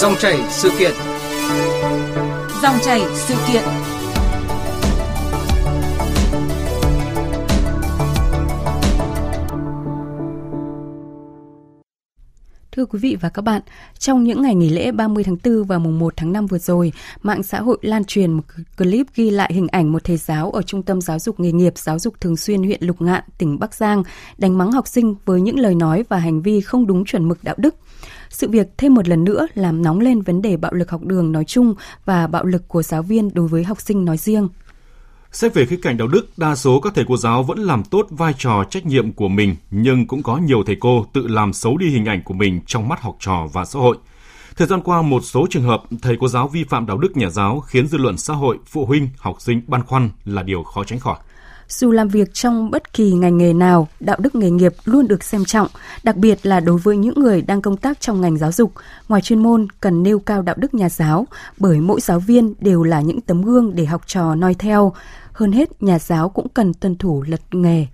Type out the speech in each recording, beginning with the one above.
Dòng chảy sự kiện. Dòng chảy sự kiện. Thưa quý vị và các bạn, trong những ngày nghỉ lễ 30 tháng 4 và mùng 1 tháng 5 vừa rồi, mạng xã hội lan truyền một clip ghi lại hình ảnh một thầy giáo ở Trung tâm Giáo dục Nghề nghiệp Giáo dục Thường xuyên huyện Lục Ngạn, tỉnh Bắc Giang, đánh mắng học sinh với những lời nói và hành vi không đúng chuẩn mực đạo đức. Sự việc thêm một lần nữa làm nóng lên vấn đề bạo lực học đường nói chung và bạo lực của giáo viên đối với học sinh nói riêng. Xét về khía cạnh đạo đức, đa số các thầy cô giáo vẫn làm tốt vai trò trách nhiệm của mình, nhưng cũng có nhiều thầy cô tự làm xấu đi hình ảnh của mình trong mắt học trò và xã hội. Thời gian qua, một số trường hợp thầy cô giáo vi phạm đạo đức nhà giáo khiến dư luận xã hội, phụ huynh, học sinh băn khoăn là điều khó tránh khỏi. Dù làm việc trong bất kỳ ngành nghề nào, đạo đức nghề nghiệp luôn được xem trọng, đặc biệt là đối với những người đang công tác trong ngành giáo dục. Ngoài chuyên môn, cần nêu cao đạo đức nhà giáo, bởi mỗi giáo viên đều là những tấm gương để học trò noi theo. Hơn hết, nhà giáo cũng cần tuân thủ luật nghề.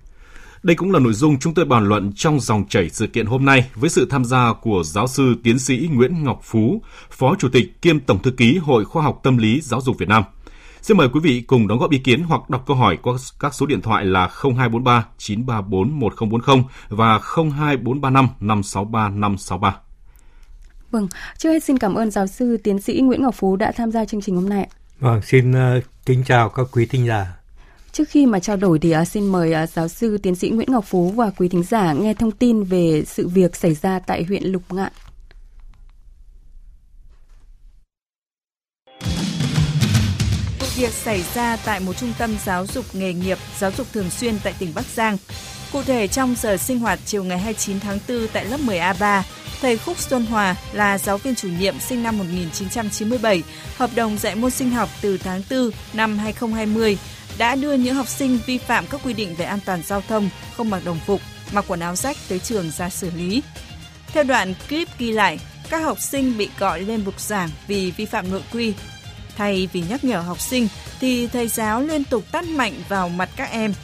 Đây cũng là nội dung chúng tôi bàn luận trong dòng chảy sự kiện hôm nay với sự tham gia của giáo sư tiến sĩ Nguyễn Ngọc Phú, Phó Chủ tịch kiêm Tổng Thư ký Hội Khoa học Tâm lý Giáo dục Việt Nam. Xin mời quý vị cùng đóng góp ý kiến hoặc đọc câu hỏi qua các số điện thoại là 0243 934 1040 và 02435 563 563. Vâng, trước hết xin cảm ơn giáo sư tiến sĩ Nguyễn Ngọc Phú đã tham gia chương trình hôm nay. Vâng, xin uh, kính chào các quý thính giả. Trước khi mà trao đổi thì uh, xin mời uh, giáo sư tiến sĩ Nguyễn Ngọc Phú và quý thính giả nghe thông tin về sự việc xảy ra tại huyện Lục Ngạn. Việc xảy ra tại một trung tâm giáo dục nghề nghiệp, giáo dục thường xuyên tại tỉnh Bắc Giang. Cụ thể trong giờ sinh hoạt chiều ngày 29 tháng 4 tại lớp 10A3, thầy Khúc Xuân Hòa là giáo viên chủ nhiệm sinh năm 1997, hợp đồng dạy môn sinh học từ tháng 4 năm 2020, đã đưa những học sinh vi phạm các quy định về an toàn giao thông, không mặc đồng phục, mặc quần áo rách tới trường ra xử lý. Theo đoạn clip ghi lại, các học sinh bị gọi lên bục giảng vì vi phạm nội quy. Thay vì nhắc nhở học sinh thì thầy giáo liên tục tát mạnh vào mặt các em.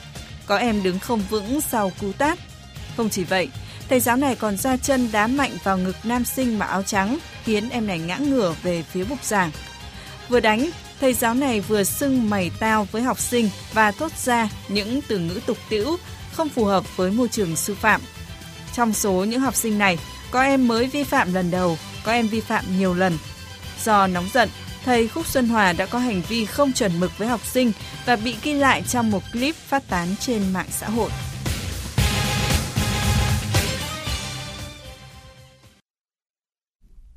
Có em đứng không vững sau cú tát. Không chỉ vậy, thầy giáo này còn ra chân đá mạnh vào ngực nam sinh mặc áo trắng, khiến em này ngã ngửa về phía bục giảng. Vừa đánh, thầy giáo này vừa sưng mày tao với học sinh và thốt ra những từ ngữ tục tĩu không phù hợp với môi trường sư phạm. Trong số những học sinh này, có em mới vi phạm lần đầu, có em vi phạm nhiều lần. Do nóng giận, thầy Khúc Xuân Hòa đã có hành vi không chuẩn mực với học sinh và bị ghi lại trong một clip phát tán trên mạng xã hội.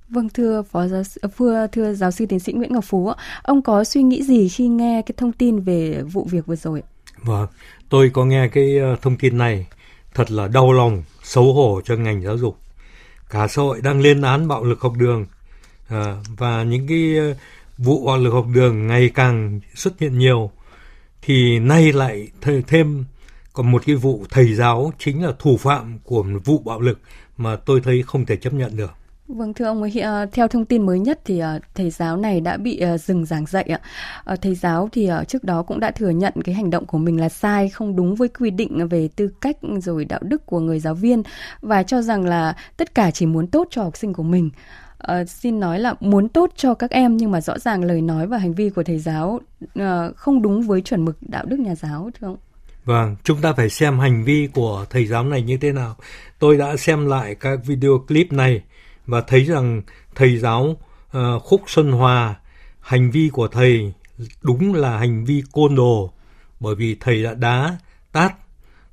Vâng thưa phó giáo sư, thưa, thưa giáo sư tiến sĩ Nguyễn Ngọc Phú, ông có suy nghĩ gì khi nghe cái thông tin về vụ việc vừa rồi? Vâng, tôi có nghe cái ờ, thông tin này thật là đau lòng, xấu hổ cho ngành giáo dục. Cả xã hội đang lên án bạo lực học đường à, và những cái ờ, vụ bạo lực học đường ngày càng xuất hiện nhiều thì nay lại thêm còn một cái vụ thầy giáo chính là thủ phạm của một vụ bạo lực mà tôi thấy không thể chấp nhận được. Vâng thưa ông, ờ, theo thông tin mới nhất thì ờ, thầy giáo này đã bị ờ, dừng giảng dạy ạ. Thầy giáo thì trước đó cũng đã thừa nhận cái hành động của mình là sai, không đúng với quy định về tư cách rồi đạo đức của người giáo viên và cho rằng là tất cả chỉ muốn tốt cho học sinh của mình. Uh, xin nói là muốn tốt cho các em nhưng mà rõ ràng lời nói và hành vi của thầy giáo uh, không đúng với chuẩn mực đạo đức nhà giáo thưa ông. Vâng, chúng ta phải xem hành vi của thầy giáo này như thế nào. Tôi đã xem lại các video clip này và thấy rằng thầy giáo uh, Khúc Xuân Hòa hành vi của thầy đúng là hành vi côn đồ bởi vì thầy đã đá tát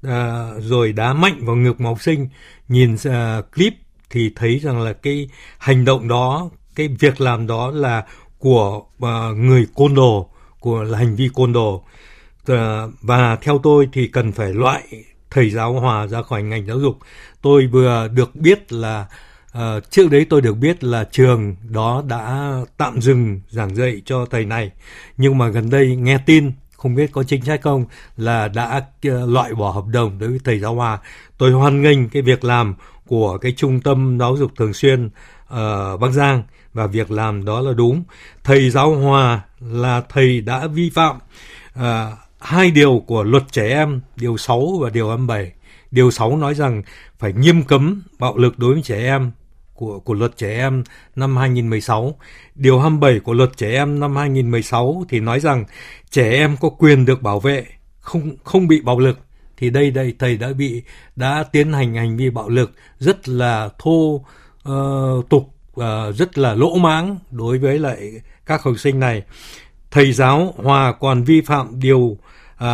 uh, rồi đá mạnh vào ngực một học sinh nhìn uh, clip thì thấy rằng là cái hành động đó cái việc làm đó là của uh, người côn đồ của là hành vi côn đồ. Uh, và theo tôi thì cần phải loại thầy giáo hòa ra khỏi ngành giáo dục. Tôi vừa được biết là uh, trước đấy tôi được biết là trường đó đã tạm dừng giảng dạy cho thầy này. Nhưng mà gần đây nghe tin không biết có chính sách không là đã uh, loại bỏ hợp đồng đối với thầy giáo Hòa. Tôi hoan nghênh cái việc làm của cái trung tâm giáo dục thường xuyên ở Bắc Giang và việc làm đó là đúng. Thầy giáo Hòa là thầy đã vi phạm uh, hai điều của luật trẻ em, điều 6 và điều 27. Điều 6 nói rằng phải nghiêm cấm bạo lực đối với trẻ em của của luật trẻ em năm 2016. Điều 27 của luật trẻ em năm 2016 thì nói rằng trẻ em có quyền được bảo vệ, không không bị bạo lực. Thì đây đây thầy đã bị đã tiến hành hành vi bạo lực rất là thô uh, tục uh, rất là lỗ mãng đối với lại các học sinh này. Thầy giáo Hòa còn vi phạm điều uh,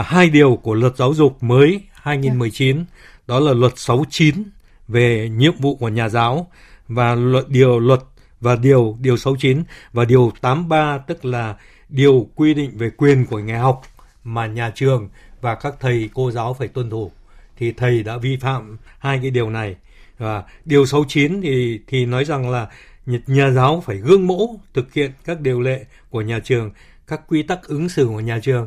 hai điều của luật giáo dục mới 2019 đó là luật 69 về nhiệm vụ của nhà giáo và luật điều luật và điều điều 69 và điều 83 tức là điều quy định về quyền của người học mà nhà trường và các thầy cô giáo phải tuân thủ thì thầy đã vi phạm hai cái điều này. Và điều 69 thì thì nói rằng là nhà giáo phải gương mẫu thực hiện các điều lệ của nhà trường các quy tắc ứng xử của nhà trường.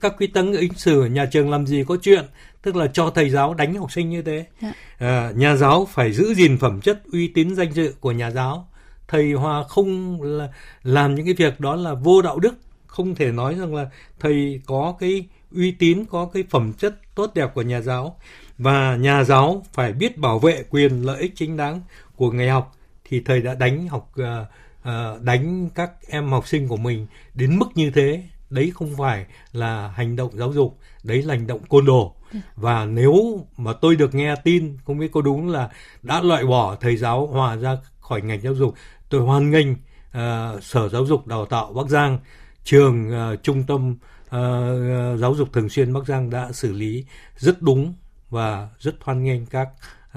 Các quy tắc ứng xử của nhà trường làm gì có chuyện tức là cho thầy giáo đánh học sinh như thế. Dạ. à, nhà giáo phải giữ gìn phẩm chất uy tín danh dự của nhà giáo. Thầy hòa không là làm những cái việc đó là vô đạo đức. Không thể nói rằng là thầy có cái uy tín có cái phẩm chất tốt đẹp của nhà giáo. Và nhà giáo phải biết bảo vệ quyền lợi ích chính đáng của người học. Thì thầy đã đánh học à, à, đánh các em học sinh của mình đến mức như thế. Đấy không phải là hành động giáo dục đấy là hành động côn đồ. Và nếu mà tôi được nghe tin không biết có đúng là đã loại bỏ thầy giáo hòa ra khỏi ngành giáo dục tôi hoan nghênh uh, sở giáo dục đào tạo bắc giang trường uh, trung tâm uh, giáo dục thường xuyên bắc giang đã xử lý rất đúng và rất hoan nghênh các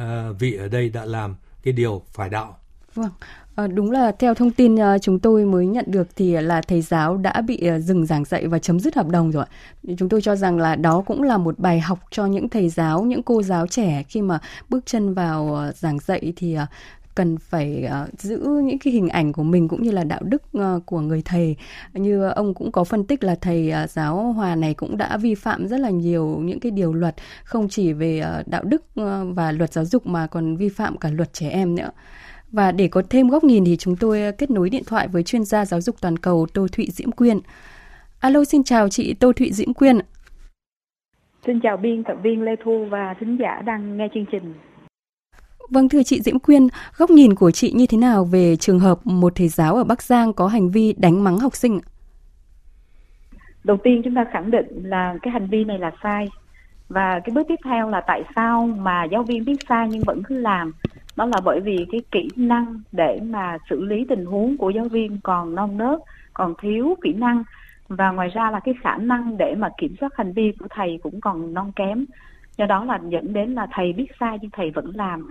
uh, vị ở đây đã làm cái điều phải đạo vâng À, đúng là theo thông tin uh, chúng tôi mới nhận được thì là thầy giáo đã bị uh, dừng giảng dạy và chấm dứt hợp đồng rồi. Chúng tôi cho rằng là đó cũng là một bài học cho những thầy giáo, những cô giáo trẻ khi mà bước chân vào uh, giảng dạy thì uh, cần phải uh, giữ những cái hình ảnh của mình cũng như là đạo đức uh, của người thầy như ông cũng có phân tích là thầy uh, giáo hòa này cũng đã vi phạm rất là nhiều những cái điều luật không chỉ về uh, đạo đức uh, và luật giáo dục mà còn vi phạm cả luật trẻ em nữa và để có thêm góc nhìn thì chúng tôi kết nối điện thoại với chuyên gia giáo dục toàn cầu Tô Thụy Diễm Quyên. Alo, xin chào chị Tô Thụy Diễm Quyên. Xin chào biên tập viên Lê Thu và thính giả đang nghe chương trình. Vâng thưa chị Diễm Quyên, góc nhìn của chị như thế nào về trường hợp một thầy giáo ở Bắc Giang có hành vi đánh mắng học sinh? Đầu tiên chúng ta khẳng định là cái hành vi này là sai. Và cái bước tiếp theo là tại sao mà giáo viên biết sai nhưng vẫn cứ làm đó là bởi vì cái kỹ năng để mà xử lý tình huống của giáo viên còn non nớt còn thiếu kỹ năng và ngoài ra là cái khả năng để mà kiểm soát hành vi của thầy cũng còn non kém do đó là dẫn đến là thầy biết sai nhưng thầy vẫn làm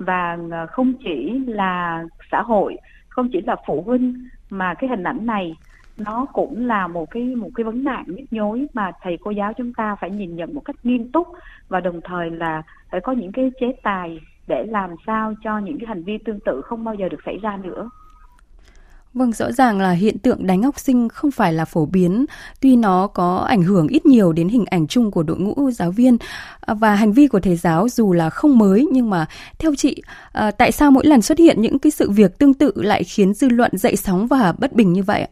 và ờ, không chỉ là xã hội, không chỉ là phụ huynh mà cái hình ảnh này nó cũng là một cái một cái vấn nạn nhức nhối mà thầy cô giáo chúng ta phải nhìn nhận một cách nghiêm túc và đồng thời là phải có những cái chế tài để làm sao cho những cái hành vi tương tự không bao giờ được xảy ra nữa. Vâng, rõ ràng là hiện tượng đánh học sinh không phải là phổ biến, tuy nó có ảnh hưởng ít nhiều đến hình ảnh chung của đội ngũ giáo viên à, và hành vi của thầy giáo dù là không mới nhưng mà theo chị, à, tại sao mỗi lần xuất hiện những cái sự việc tương tự lại khiến dư luận dậy sóng và bất bình như vậy?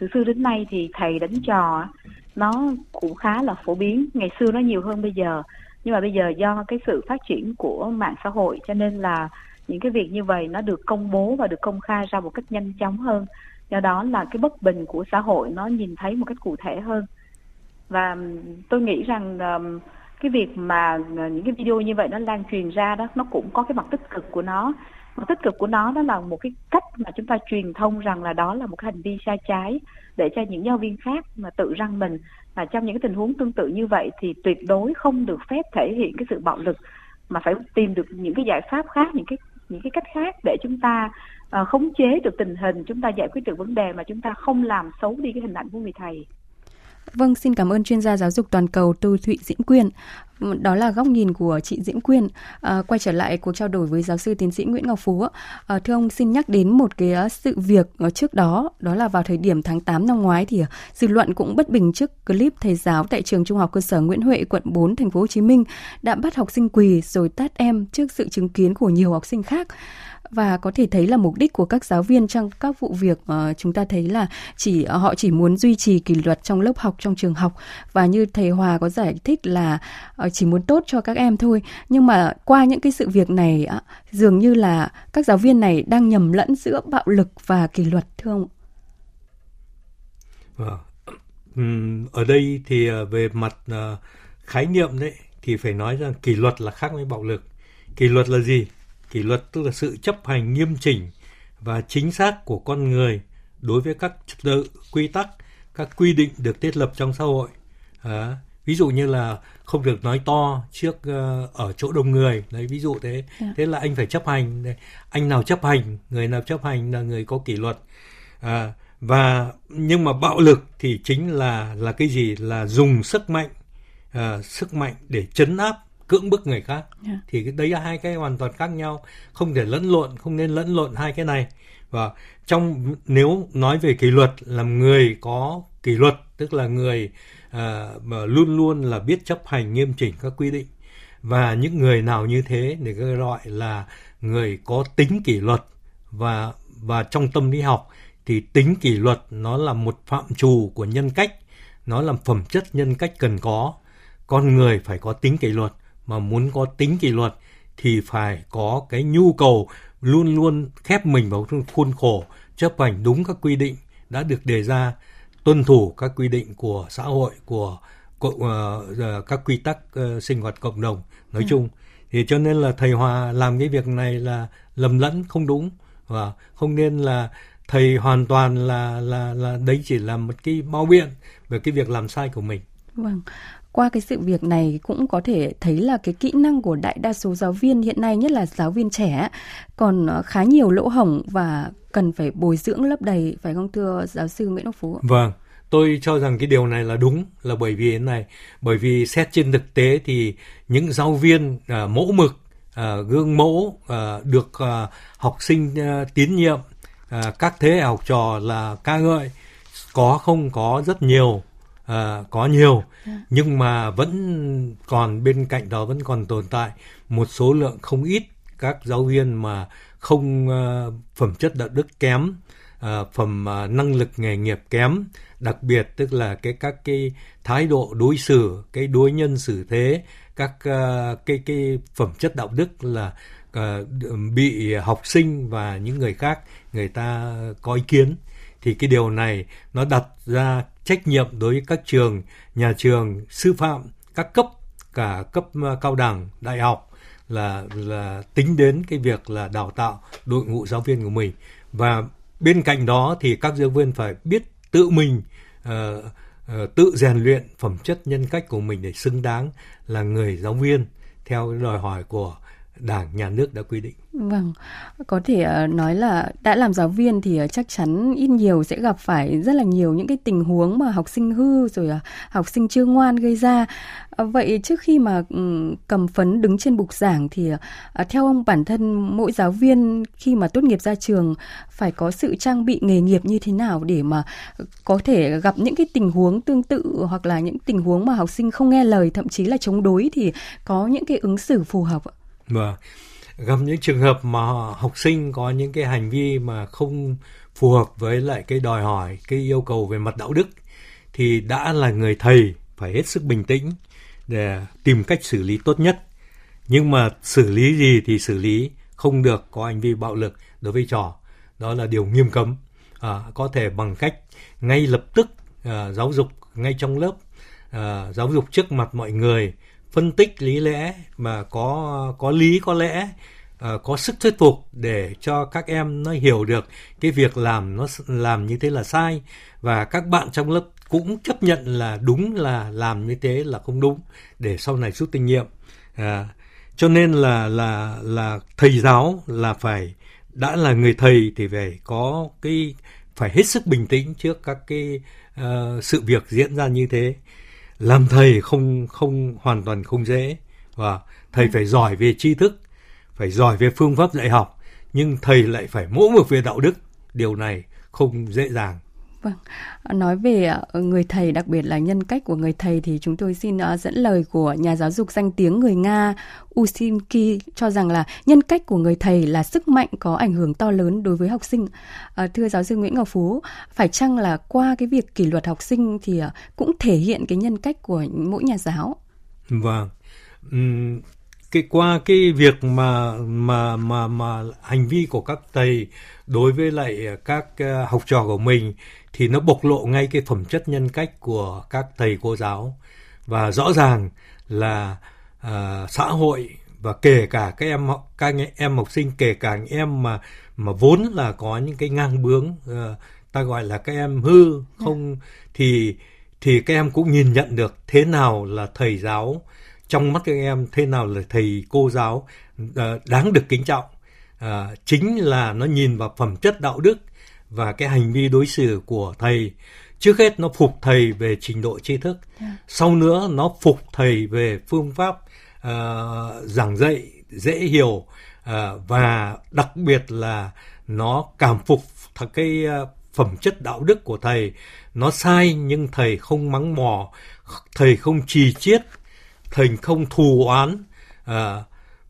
Từ xưa đến nay thì thầy đánh trò nó cũng khá là phổ biến, ngày xưa nó nhiều hơn bây giờ. Nhưng mà bây giờ do cái sự phát triển của mạng xã hội cho nên là những cái việc như vậy nó được công bố và được công khai ra một cách nhanh chóng hơn. Do đó là cái bất bình của xã hội nó nhìn thấy một cách cụ thể hơn. Và tôi nghĩ rằng cái việc mà ờ, những cái video như vậy nó lan truyền ra đó, nó cũng có cái mặt tích cực của nó. Mặt tích cực của nó đó là một cái cách mà chúng ta truyền thông rằng là đó là một cái hành vi sai trái để cho những giáo viên khác mà tự răng mình. Mà trong những cái tình huống tương tự như vậy thì tuyệt đối không được phép thể hiện cái sự bạo lực, mà phải tìm được những cái giải pháp khác, những cái những cái cách khác để chúng ta uh, khống chế được tình hình chúng ta giải quyết được vấn đề mà chúng ta không làm xấu đi cái hình ảnh của người thầy. Vâng, xin cảm ơn chuyên gia giáo dục toàn cầu Tư Thụy Diễm Quyên. Đó là góc nhìn của chị Diễm Quyên. À, quay trở lại cuộc trao đổi với giáo sư tiến sĩ Nguyễn Ngọc Phú. À, thưa ông, xin nhắc đến một cái sự việc trước đó, đó là vào thời điểm tháng 8 năm ngoái thì à, dư luận cũng bất bình trước clip thầy giáo tại trường Trung học cơ sở Nguyễn Huệ, quận 4, thành phố Hồ Chí Minh đã bắt học sinh quỳ rồi tát em trước sự chứng kiến của nhiều học sinh khác và có thể thấy là mục đích của các giáo viên trong các vụ việc uh, chúng ta thấy là chỉ uh, họ chỉ muốn duy trì kỷ luật trong lớp học trong trường học. Và như thầy Hòa có giải thích là uh, chỉ muốn tốt cho các em thôi. Nhưng mà qua những cái sự việc này dường như là các giáo viên này đang nhầm lẫn giữa bạo lực và kỷ luật thưa ông vâng. ở đây thì về mặt khái niệm đấy thì phải nói rằng kỷ luật là khác với bạo lực. Kỷ luật là gì? Kỷ luật tức là sự chấp hành nghiêm chỉnh và chính xác của con người đối với các trật tự quy tắc các quy định được thiết lập trong xã hội. À, ví dụ như là không được nói to trước uh, ở chỗ đông người. Đấy ví dụ thế. Yeah. Dạ. thế là anh phải chấp hành. Anh nào chấp hành người nào chấp hành là người có kỷ luật. À, và nhưng mà bạo lực thì chính là là cái gì? Là dùng sức mạnh uh, sức mạnh để chấn áp cưỡng bức người khác. Yeah. Dạ. thì cái đấy là hai cái hoàn toàn khác nhau. Không thể lẫn lộn không nên lẫn lộn hai cái này. Và trong nếu nói về kỷ luật là người có kỷ luật tức là người mà luôn luôn là biết chấp hành nghiêm chỉnh các quy định. Và những người nào như thế để gọi là người có tính kỷ luật và và trong tâm lý học thì tính kỷ luật nó là một phạm trù của nhân cách nó là phẩm chất nhân cách cần có. Con người phải có tính kỷ luật mà muốn có tính kỷ luật thì phải có cái nhu cầu luôn luôn khép mình vào khuôn khổ chấp hành đúng các quy định đã được đề ra tuân thủ các quy định của xã hội của, của uh, các quy tắc uh, sinh hoạt cộng đồng nói ừ. chung thì cho nên là thầy Hòa làm cái việc này là lầm lẫn không đúng và không nên là thầy hoàn toàn là là là đấy chỉ là một cái bao biện về cái việc làm sai của mình. Vâng qua cái sự việc này cũng có thể thấy là cái kỹ năng của đại đa số giáo viên hiện nay nhất là giáo viên trẻ còn ờ, khá nhiều lỗ hổng và cần phải bồi dưỡng lấp đầy phải không thưa giáo sư Nguyễn Ngọc Phú? Vâng, tôi cho rằng cái điều này là đúng là bởi vì thế này bởi vì xét trên thực tế thì những giáo viên uh, mẫu mực uh, gương mẫu uh, được uh, học sinh uh, tín nhiệm uh, các thế học trò là ca ngợi có không có rất nhiều à, có nhiều. Dạ. nhưng mà vẫn còn bên cạnh đó vẫn còn tồn tại một số lượng không ít các giáo viên mà không uh, phẩm chất đạo đức kém uh, phẩm uh, năng lực nghề nghiệp kém đặc biệt tức là cái các cái thái độ đối xử cái đối nhân xử thế các uh, cái cái phẩm chất đạo đức là uh, bị học sinh và những người khác người ta có ý kiến thì cái điều này nó đặt ra trách nhiệm đối với các trường, nhà trường, sư phạm, các cấp, cả cấp ờ, cao đẳng, đại học là là tính đến cái việc là đào tạo đội ngũ giáo viên của mình. Và bên cạnh đó thì các giáo viên phải biết tự mình uh, uh, tự rèn luyện phẩm chất nhân cách của mình để xứng đáng là người giáo viên theo đòi hỏi của đảng nhà nước đã quy định. Vâng, có thể ờ, nói là đã làm giáo viên thì ờ, chắc chắn ít nhiều sẽ gặp phải rất là nhiều những cái tình huống mà học sinh hư rồi ờ, học sinh chưa ngoan gây ra. Vậy trước khi mà cầm phấn đứng trên bục giảng thì à, theo ông bản thân mỗi giáo viên khi mà tốt nghiệp ra trường phải có sự trang bị nghề nghiệp như thế nào để mà có thể gặp những cái tình huống tương tự hoặc là những tình huống mà học sinh không nghe lời thậm chí là chống đối thì có những cái ứng xử phù hợp ạ? Vâng. Gặp những trường hợp mà học sinh có những cái hành vi mà không phù hợp với lại cái đòi hỏi, cái yêu cầu về mặt đạo đức thì đã là người thầy phải hết sức bình tĩnh để tìm cách xử lý tốt nhất. Nhưng mà xử lý gì thì xử lý, không được có hành vi bạo lực đối với trò. Đó là điều nghiêm cấm. À, có thể bằng cách ngay lập tức à, giáo dục ngay trong lớp, à, giáo dục trước mặt mọi người, phân tích lý lẽ mà có có lý có lẽ uh, có sức thuyết phục để cho các em nó hiểu được cái việc làm nó làm như thế là sai. Và các bạn trong lớp cũng chấp nhận là đúng là làm như thế là không đúng để sau này rút kinh nghiệm. À, cho nên là là là thầy giáo là phải đã là người thầy thì phải có cái phải hết sức bình tĩnh trước các cái uh, sự việc diễn ra như thế làm thầy không không, hoàn toàn không dễ. Và thầy phải giỏi về tri thức, phải giỏi về phương pháp dạy học, nhưng thầy lại phải mỗi mực về đạo đức. Điều này không dễ dàng. Vâng, nói về ờ, người thầy, đặc biệt là nhân cách của người thầy thì chúng tôi xin ờ, dẫn lời của nhà giáo dục danh tiếng người Nga Usinki cho rằng là nhân cách của người thầy là sức mạnh có ảnh hưởng to lớn đối với học sinh. Ờ, thưa giáo sư Nguyễn Ngọc Phú, phải chăng là qua cái việc kỷ luật học sinh thì cũng thể hiện cái nhân cách của mỗi nhà giáo? Vâng, cái qua cái việc mà mà mà mà hành vi của các thầy đối với lại các học trò của mình thì nó bộc lộ ngay cái phẩm chất nhân cách của các thầy cô giáo. Và rõ ràng là uh, xã hội và kể cả các em các em học sinh kể cả những em mà mà vốn là có những cái ngang bướng uh, ta gọi là các em hư không thì thì các em cũng nhìn nhận được thế nào là thầy giáo trong mắt các em thế nào là thầy cô giáo uh, đáng được kính trọng. Uh, chính là nó nhìn vào phẩm chất đạo đức và cái hành vi đối xử của thầy. Trước hết nó phục thầy về trình độ tri thức. Yeah. sau nữa nó phục thầy về phương pháp uh, giảng dạy dễ hiểu uh, và đặc biệt là nó cảm phục thật cái uh, phẩm chất đạo đức của thầy. Nó sai nhưng thầy không mắng mỏ thầy không trì chiết thầy không thù oán uh,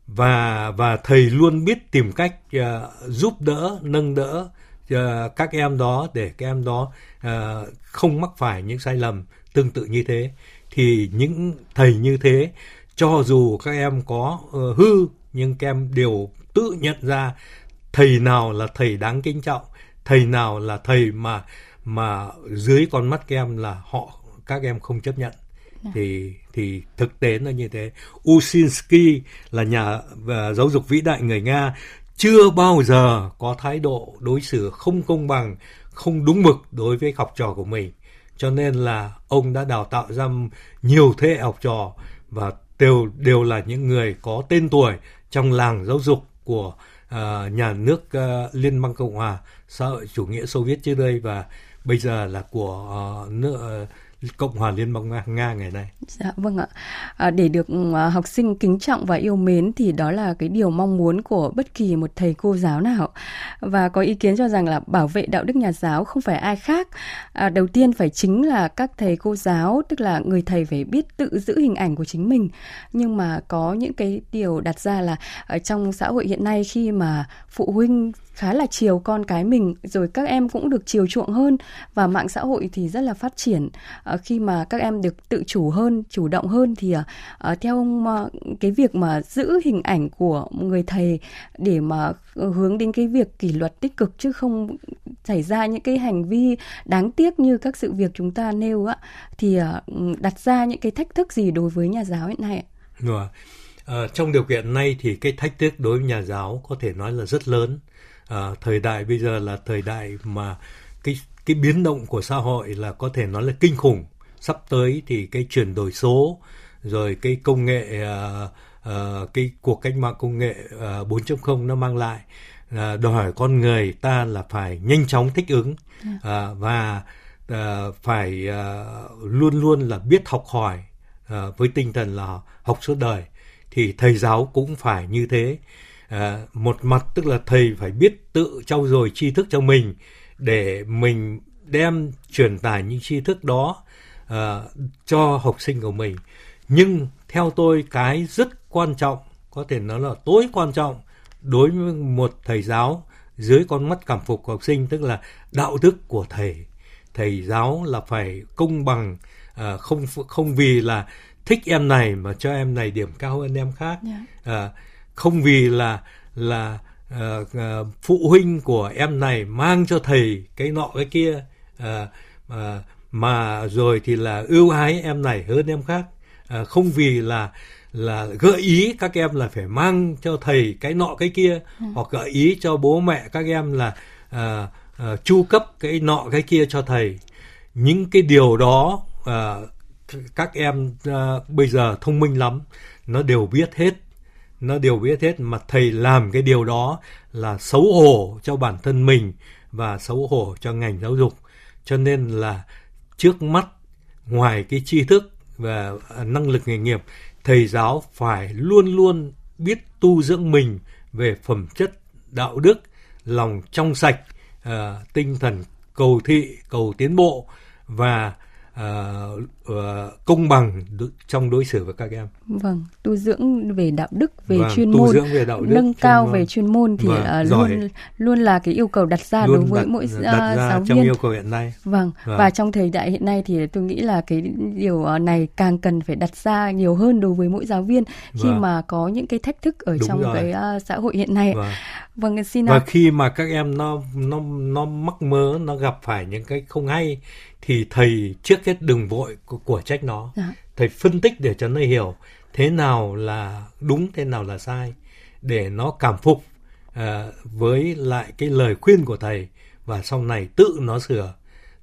và và thầy luôn biết tìm cách uh, giúp đỡ nâng đỡ uh, các em đó để các em đó uh, không mắc phải những sai lầm tương tự như thế thì những thầy như thế cho dù các em có uh, hư nhưng các em đều tự nhận ra thầy nào là thầy đáng kính trọng thầy nào là thầy mà mà dưới con mắt các em là họ các em không chấp nhận dạ. thì thì thực tế nó như thế Usinsky là nhà uh, giáo dục vĩ đại người Nga chưa bao giờ có thái độ đối xử không công bằng không đúng mực đối với học trò của mình. Cho nên là ông đã đào tạo ra nhiều thế hệ học trò và đều đều là những người có tên tuổi trong làng giáo dục của uh, nhà nước uh, Liên bang Cộng hòa xã hội chủ nghĩa Xô Viết trước đây và bây giờ là của uh, nước uh, Cộng hòa Liên bang Nga, Nga ngày nay. Dạ vâng ạ. À, để được à, học sinh kính trọng và yêu mến thì đó là cái điều mong muốn của bất kỳ một thầy cô giáo nào. Và có ý kiến cho rằng là bảo vệ đạo đức nhà giáo không phải ai khác. À, đầu tiên phải chính là các thầy cô giáo, tức là người thầy phải biết tự giữ hình ảnh của chính mình. Nhưng mà có những cái điều đặt ra là ở trong xã hội hiện nay khi mà phụ huynh khá là chiều con cái mình rồi các em cũng được chiều chuộng hơn và mạng xã hội thì rất là phát triển. À, khi mà các em được tự chủ hơn chủ động hơn thì à, à theo ông à, cái việc mà giữ hình ảnh của người thầy để mà ừ, hướng đến cái việc kỷ luật tích cực chứ không xảy ra những cái hành vi đáng tiếc như các sự việc chúng ta nêu á thì à, ừ, đặt ra những cái thách thức gì đối với nhà giáo hiện nay ạ? À, trong điều kiện này thì cái thách thức đối với nhà giáo có thể nói là rất lớn à, thời đại bây giờ là thời đại mà cái cái biến động của xã hội là có thể nói là kinh khủng. Sắp tới thì cái chuyển đổi số rồi cái công nghệ uh, uh, cái cuộc cách mạng công nghệ uh, 4.0 nó mang lại uh, đòi hỏi con người ta là phải nhanh chóng thích ứng. Uh, và uh, phải uh, luôn luôn là biết học hỏi uh, với tinh thần là học suốt đời. Thì thầy giáo cũng phải như thế à, một mặt tức là thầy phải biết tự trau dồi tri thức cho mình để mình đem truyền tải những tri thức đó à, cho học sinh của mình nhưng theo tôi cái rất quan trọng có thể nói là tối quan trọng đối với một thầy giáo dưới con mắt cảm phục của học sinh tức là đạo đức của thầy thầy giáo là phải công bằng à, không không vì là thích em này mà cho em này điểm cao hơn em khác yeah. Dạ. à, không vì là là uh, uh, phụ huynh của em này mang cho thầy cái nọ cái kia uh, uh, mà rồi thì là ưu ái em này hơn em khác. Uh, không vì là là gợi ý các em là phải mang cho thầy cái nọ cái kia ừ. hoặc gợi ý cho bố mẹ các em là uh, uh, chu cấp cái nọ cái kia cho thầy. Những cái điều đó uh, các em uh, bây giờ thông minh lắm nó đều biết hết nó đều biết hết mà thầy làm cái điều đó là xấu hổ cho bản thân mình và xấu hổ cho ngành giáo dục. Cho nên là trước mắt ngoài cái tri thức và năng lực nghề nghiệp thầy giáo phải luôn luôn biết tu dưỡng mình về phẩm chất đạo đức lòng trong sạch uh, tinh thần cầu thị cầu tiến bộ và uh, uh, công bằng trong đối xử với các em. Vâng, tu dưỡng về đạo đức, về vâng, chuyên tu môn, dưỡng về đạo đức, nâng cao về chuyên môn thì vâng, uh, luôn luôn là cái yêu cầu đặt ra luôn đối với đặt, mỗi uh, đặt ra giáo trong viên. yêu cầu hiện nay. Vâng. vâng, và trong thời đại hiện nay thì tôi nghĩ là cái điều này càng cần phải đặt ra nhiều hơn đối với mỗi giáo viên khi vâng. mà có những cái thách thức ở Đúng trong rồi. cái uh, xã hội hiện nay. Vâng. Vâng, xin Và khi mà các em nó nó nó mắc mớ, nó gặp phải những cái không hay thì thầy trước hết đừng vội của, trách nó. Dạ. thầy phân tích để cho nó hiểu thế nào là đúng thế nào là sai để nó cảm phục uh, với lại cái lời khuyên của thầy. Và sau này tự nó sửa.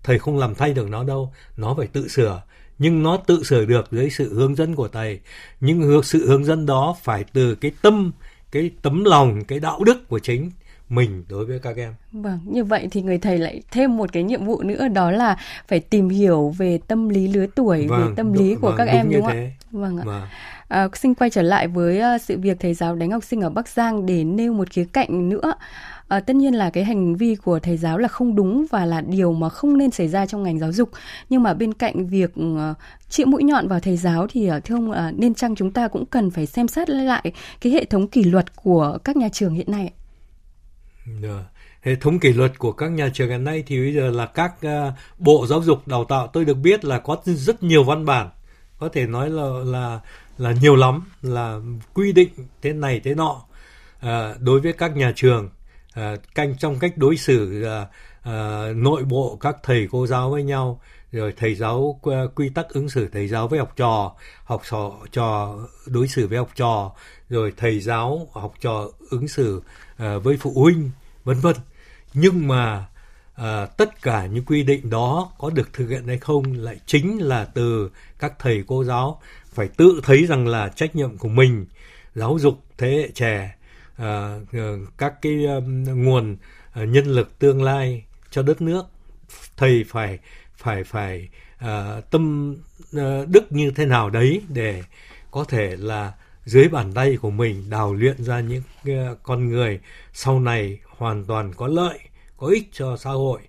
Thầy không làm thay được nó đâu nó phải tự sửa. Nhưng nó tự sửa được dưới sự hướng dẫn của thầy. Nhưng sự hướng dẫn đó phải từ cái tâm cái tấm lòng cái đạo đức của chính mình đối với các em. Vâng, như vậy thì người thầy lại thêm một cái nhiệm vụ nữa đó là phải tìm hiểu về tâm lý lứa tuổi, vâng, về tâm lý của vâng, các em đúng không ạ? Vâng ạ. Vâng. À, xin quay trở lại với uh, sự việc thầy giáo đánh học sinh ở Bắc Giang để nêu một khía cạnh nữa. À, tất nhiên là cái hành vi của thầy giáo là không đúng và là điều mà không nên xảy ra trong ngành giáo dục. Nhưng mà bên cạnh việc uh, chĩa mũi nhọn vào thầy giáo thì uh, thưa ông uh, nên chăng chúng ta cũng cần phải xem xét lại cái hệ thống kỷ luật của các nhà trường hiện nay. Dạ. Yeah. Hệ thống kỷ luật của các nhà trường hiện nay thì bây giờ là các uh, bộ giáo dục đào tạo tôi được biết là có rất nhiều văn bản có thể nói là là là nhiều lắm là quy định thế này thế nọ uh, đối với các nhà trường uh, canh trong cách đối xử uh, uh, nội bộ các thầy cô giáo với nhau rồi thầy giáo ờ, quy tắc ứng xử thầy giáo với học trò học trò trò đối xử với học trò. Rồi thầy giáo học trò ứng xử uh, với phụ huynh vân vân. Nhưng mà uh, tất cả những quy định đó có được thực hiện hay không lại chính là từ các thầy cô giáo phải tự thấy rằng là trách nhiệm của mình giáo dục thế hệ trẻ uh, các cái um, nguồn uh, nhân lực tương lai cho đất nước. Thầy phải phải phải uh, tâm uh, đức như thế nào đấy để có thể là dưới bàn tay của mình đào luyện ra những uh, con người sau này hoàn toàn có lợi, có ích cho xã hội.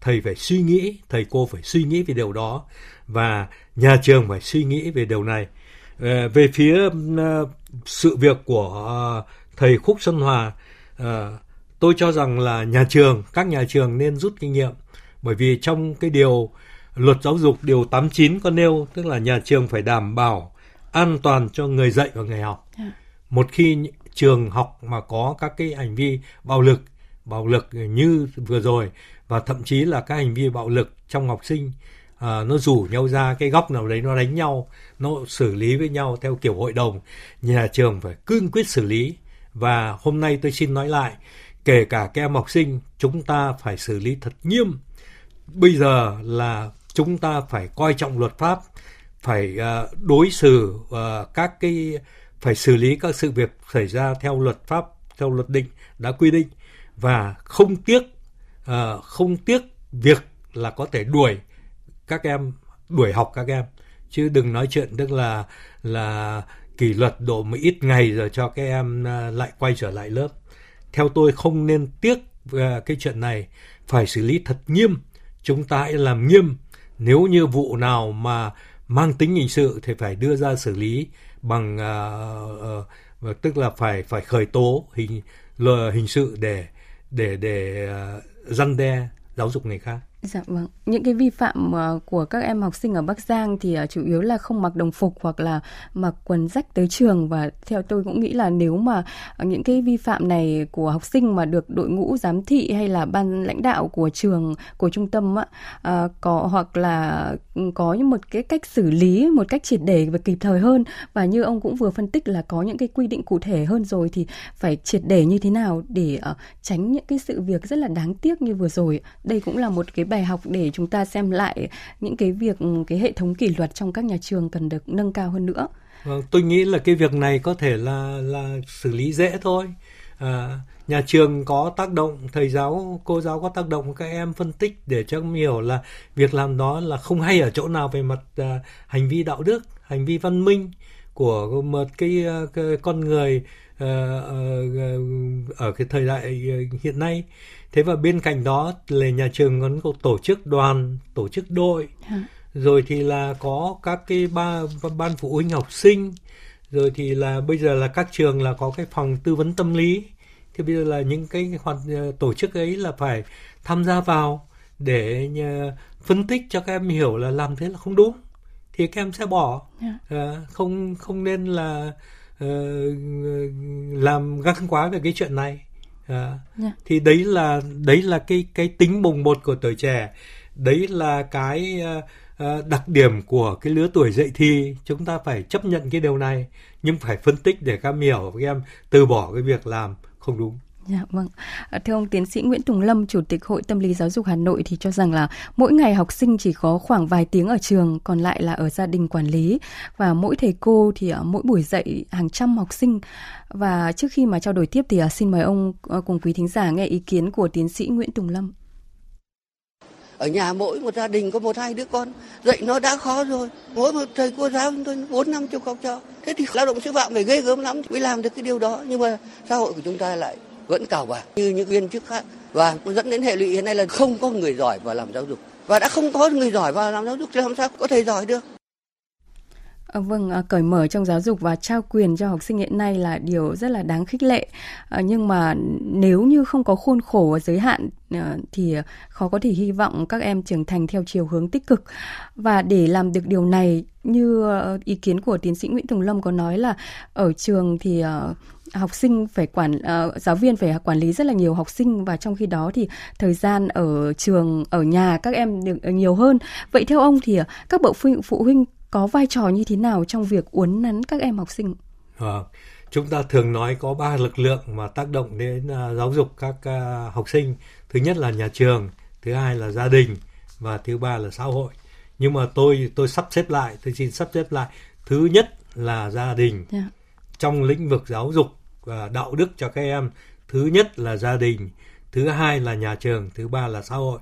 Thầy phải suy nghĩ, thầy cô phải suy nghĩ về điều đó và nhà trường phải suy nghĩ về điều này. Uh, về phía uh, sự việc của uh, thầy Khúc Xuân Hòa, uh, tôi cho rằng là nhà trường, các nhà trường nên rút kinh nghiệm bởi vì trong cái điều luật giáo dục điều 89 có nêu tức là nhà trường phải đảm bảo an toàn cho người dạy và người học. Dạ. Một khi trường học mà có các cái hành vi bạo lực, bạo lực như vừa rồi và thậm chí là các hành vi bạo lực trong học sinh à, nó rủ nhau ra cái góc nào đấy nó đánh nhau, nó xử lý với nhau theo kiểu hội đồng, nhà trường phải cương quyết xử lý và hôm nay tôi xin nói lại, kể cả các em học sinh chúng ta phải xử lý thật nghiêm. Bây giờ là chúng ta phải coi trọng luật pháp, phải ờ, đối xử ờ, các cái, phải xử lý các sự việc xảy ra theo luật pháp, theo luật định đã quy định. Và không tiếc ờ, không tiếc việc là có thể đuổi các em, đuổi học các em. Chứ đừng nói chuyện tức là là kỷ luật độ một ít ngày rồi cho các em lại quay trở lại lớp. Theo tôi không nên tiếc cái chuyện này. Phải xử lý thật nghiêm chúng ta hãy làm nghiêm. Nếu như vụ nào mà mang tính hình sự thì phải đưa ra xử lý bằng uh, uh, tức là phải phải khởi tố hình hình sự để để để uh, răn đe giáo dục người khác. Dạ vâng. Những cái vi phạm uh, của các em học sinh ở Bắc Giang thì uh, chủ yếu là không mặc đồng phục hoặc là mặc quần rách tới trường và theo tôi cũng nghĩ là nếu mà uh, những cái vi phạm này của học sinh mà được đội ngũ giám thị hay là ban lãnh đạo của trường của trung tâm uh, có hoặc là ừ, có những một cái cách xử lý một cách triệt để và kịp thời hơn và như ông cũng vừa phân tích là có những cái quy định cụ thể hơn rồi thì phải triệt để như thế nào để uh, tránh những cái sự việc rất là đáng tiếc như vừa rồi. Đây cũng là một cái bài học để chúng ta xem lại những cái việc ừ, cái hệ thống kỷ luật trong các nhà trường cần được nâng cao hơn nữa. Vâng, tôi nghĩ là cái việc này có thể là là xử lý dễ thôi. À, nhà trường có tác động, thầy giáo, cô giáo có tác động các em phân tích để cho em hiểu là việc làm đó là không hay ở chỗ nào về mặt à, hành vi đạo đức, hành vi văn minh của một cái, à, cái con người ở cái thời đại hiện nay. Thế và bên cạnh đó là nhà trường còn có tổ chức đoàn tổ chức đội. Rồi thì là có các cái ba ban phụ huynh học sinh. Rồi thì là bây giờ là các trường là có cái phòng tư vấn tâm lý. Thì bây giờ là những cái hoạt ờ, tổ chức ấy là phải tham gia vào để ờ, phân tích cho các em hiểu là làm thế là không đúng thì các em sẽ bỏ. Yeah. Dạ. à, không không nên là làm găng quá về cái chuyện này à, yeah. Dạ. thì đấy là đấy là cái cái tính bồng bột của tuổi trẻ đấy là cái uh, đặc điểm của cái lứa tuổi dậy thì chúng ta phải chấp nhận cái điều này nhưng phải phân tích để các em hiểu các em từ bỏ cái việc làm không đúng Dạ vâng. À, thưa ông tiến sĩ Nguyễn Tùng Lâm, Chủ tịch Hội Tâm lý Giáo dục Hà Nội thì cho rằng là mỗi ngày học sinh chỉ có khoảng vài tiếng ở trường, còn lại là ở gia đình quản lý và mỗi thầy cô thì ở mỗi buổi dạy hàng trăm học sinh. Và trước khi mà trao đổi tiếp thì à, xin mời ông cùng quý thính giả nghe ý kiến của tiến sĩ Nguyễn Tùng Lâm. Ở nhà mỗi một gia đình có một hai đứa con, dạy nó đã khó rồi. Mỗi một thầy cô giáo chúng tôi bốn năm chục học trò. Thế thì lao động sư phạm phải ghê gớm lắm mới làm được cái điều đó. Nhưng mà xã hội của chúng ta lại vẫn cào bà như những viên chức khác. Và dẫn đến hệ lụy. Hiện nay là không có người giỏi vào làm giáo dục. Và đã không có người giỏi vào làm giáo dục thì làm sao có thầy giỏi được? À, vâng, à, cởi mở trong giáo dục và trao quyền cho học sinh hiện nay là điều rất là đáng khích lệ. À, nhưng mà nếu như không có khuôn khổ và giới hạn à, thì khó có thể hy vọng các em trưởng thành theo chiều hướng tích cực. Và để làm được điều này, như ý kiến của tiến sĩ Nguyễn Tùng Lâm có nói là ở trường thì học sinh phải quản giáo viên phải quản lý rất là nhiều học sinh và trong khi đó thì thời gian ở trường ở nhà các em được nhiều hơn vậy theo ông thì các bậc phụ huynh có vai trò như thế nào trong việc uốn nắn các em học sinh? À, chúng ta thường nói có ba lực lượng mà tác động đến uh, giáo dục các uh, học sinh. Thứ nhất là nhà trường thứ hai là gia đình và thứ ba là xã hội. Nhưng mà tôi tôi sắp xếp lại tôi xin sắp xếp lại. Thứ nhất là gia đình. Yeah. Dạ. trong lĩnh vực giáo dục và đạo đức cho các em thứ nhất là gia đình thứ hai là nhà trường thứ ba là xã hội.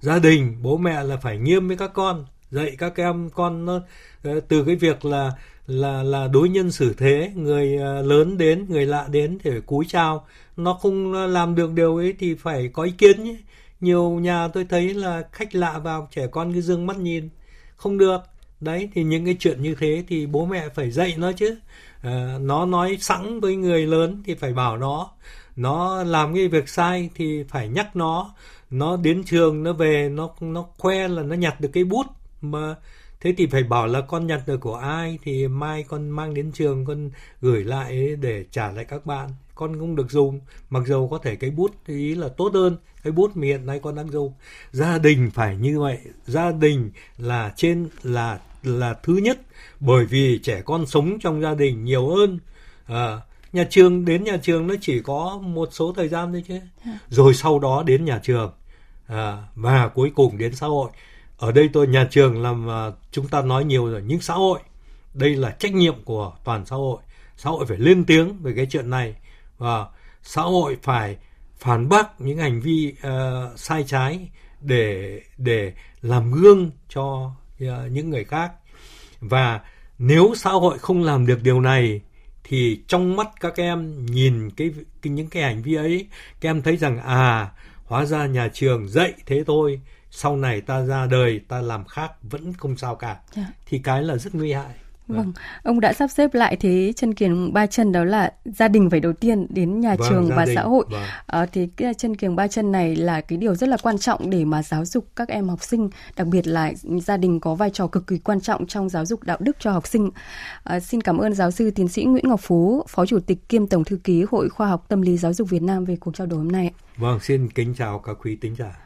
Gia đình bố mẹ là phải nghiêm với các con dạy các em con nó ờ, từ cái việc là là là đối nhân xử thế người ờ, lớn đến người lạ đến thì phải cúi chào. Nó không ờ, làm được điều ấy thì phải có ý kiến nhé. Nhiều nhà tôi thấy là khách lạ vào trẻ con cứ dương mắt nhìn. Không được. Đấy thì những cái chuyện như thế thì bố mẹ phải dạy nó chứ. À, nó nói sẵn với người lớn thì phải bảo nó. Nó làm cái việc sai thì phải nhắc nó. Nó đến trường nó về nó nó khoe là nó nhặt được cái bút mà thế thì phải bảo là con nhặt được của ai thì mai con mang đến trường con gửi lại để trả lại các bạn. Con không được dùng mặc dù có thể cái bút ý là tốt hơn cái bút mà hiện nay con đang dùng. Gia đình phải như vậy. Gia đình là trên là là thứ nhất bởi vì trẻ con sống trong gia đình nhiều hơn. À, nhà trường đến nhà trường nó chỉ có một số thời gian thôi chứ. Dạ. rồi sau đó đến nhà trường. À, và cuối cùng đến xã hội ở đây tôi nhà trường làm chúng ta nói nhiều rồi nhưng xã hội đây là trách nhiệm của toàn xã hội. Xã hội phải lên tiếng về cái chuyện này và xã hội phải phản bác những hành vi uh, sai trái để để làm gương cho uh, những người khác. Và nếu xã hội không làm được điều này thì trong mắt các em nhìn cái, cái những cái hành vi ấy các em thấy rằng à hóa ra nhà trường dạy thế thôi sau này ta ra đời ta làm khác vẫn không sao cả yeah. Dạ. thì cái là rất nguy hại Vâng. vâng, ông đã sắp xếp lại thế chân kiềng ba chân đó là gia đình phải đầu tiên đến nhà vâng, trường và đình. xã hội. Vâng. À, thì cái chân kiềng ba chân này là cái điều rất là quan trọng để mà giáo dục các em học sinh, đặc biệt là gia đình có vai trò cực kỳ quan trọng trong giáo dục đạo đức cho học sinh. À, xin cảm ơn giáo sư tiến sĩ Nguyễn Ngọc Phú, Phó Chủ tịch kiêm Tổng thư ký Hội Khoa học Tâm lý Giáo dục Việt Nam về cuộc trao đổi hôm nay. Vâng, xin kính chào các quý tính giả.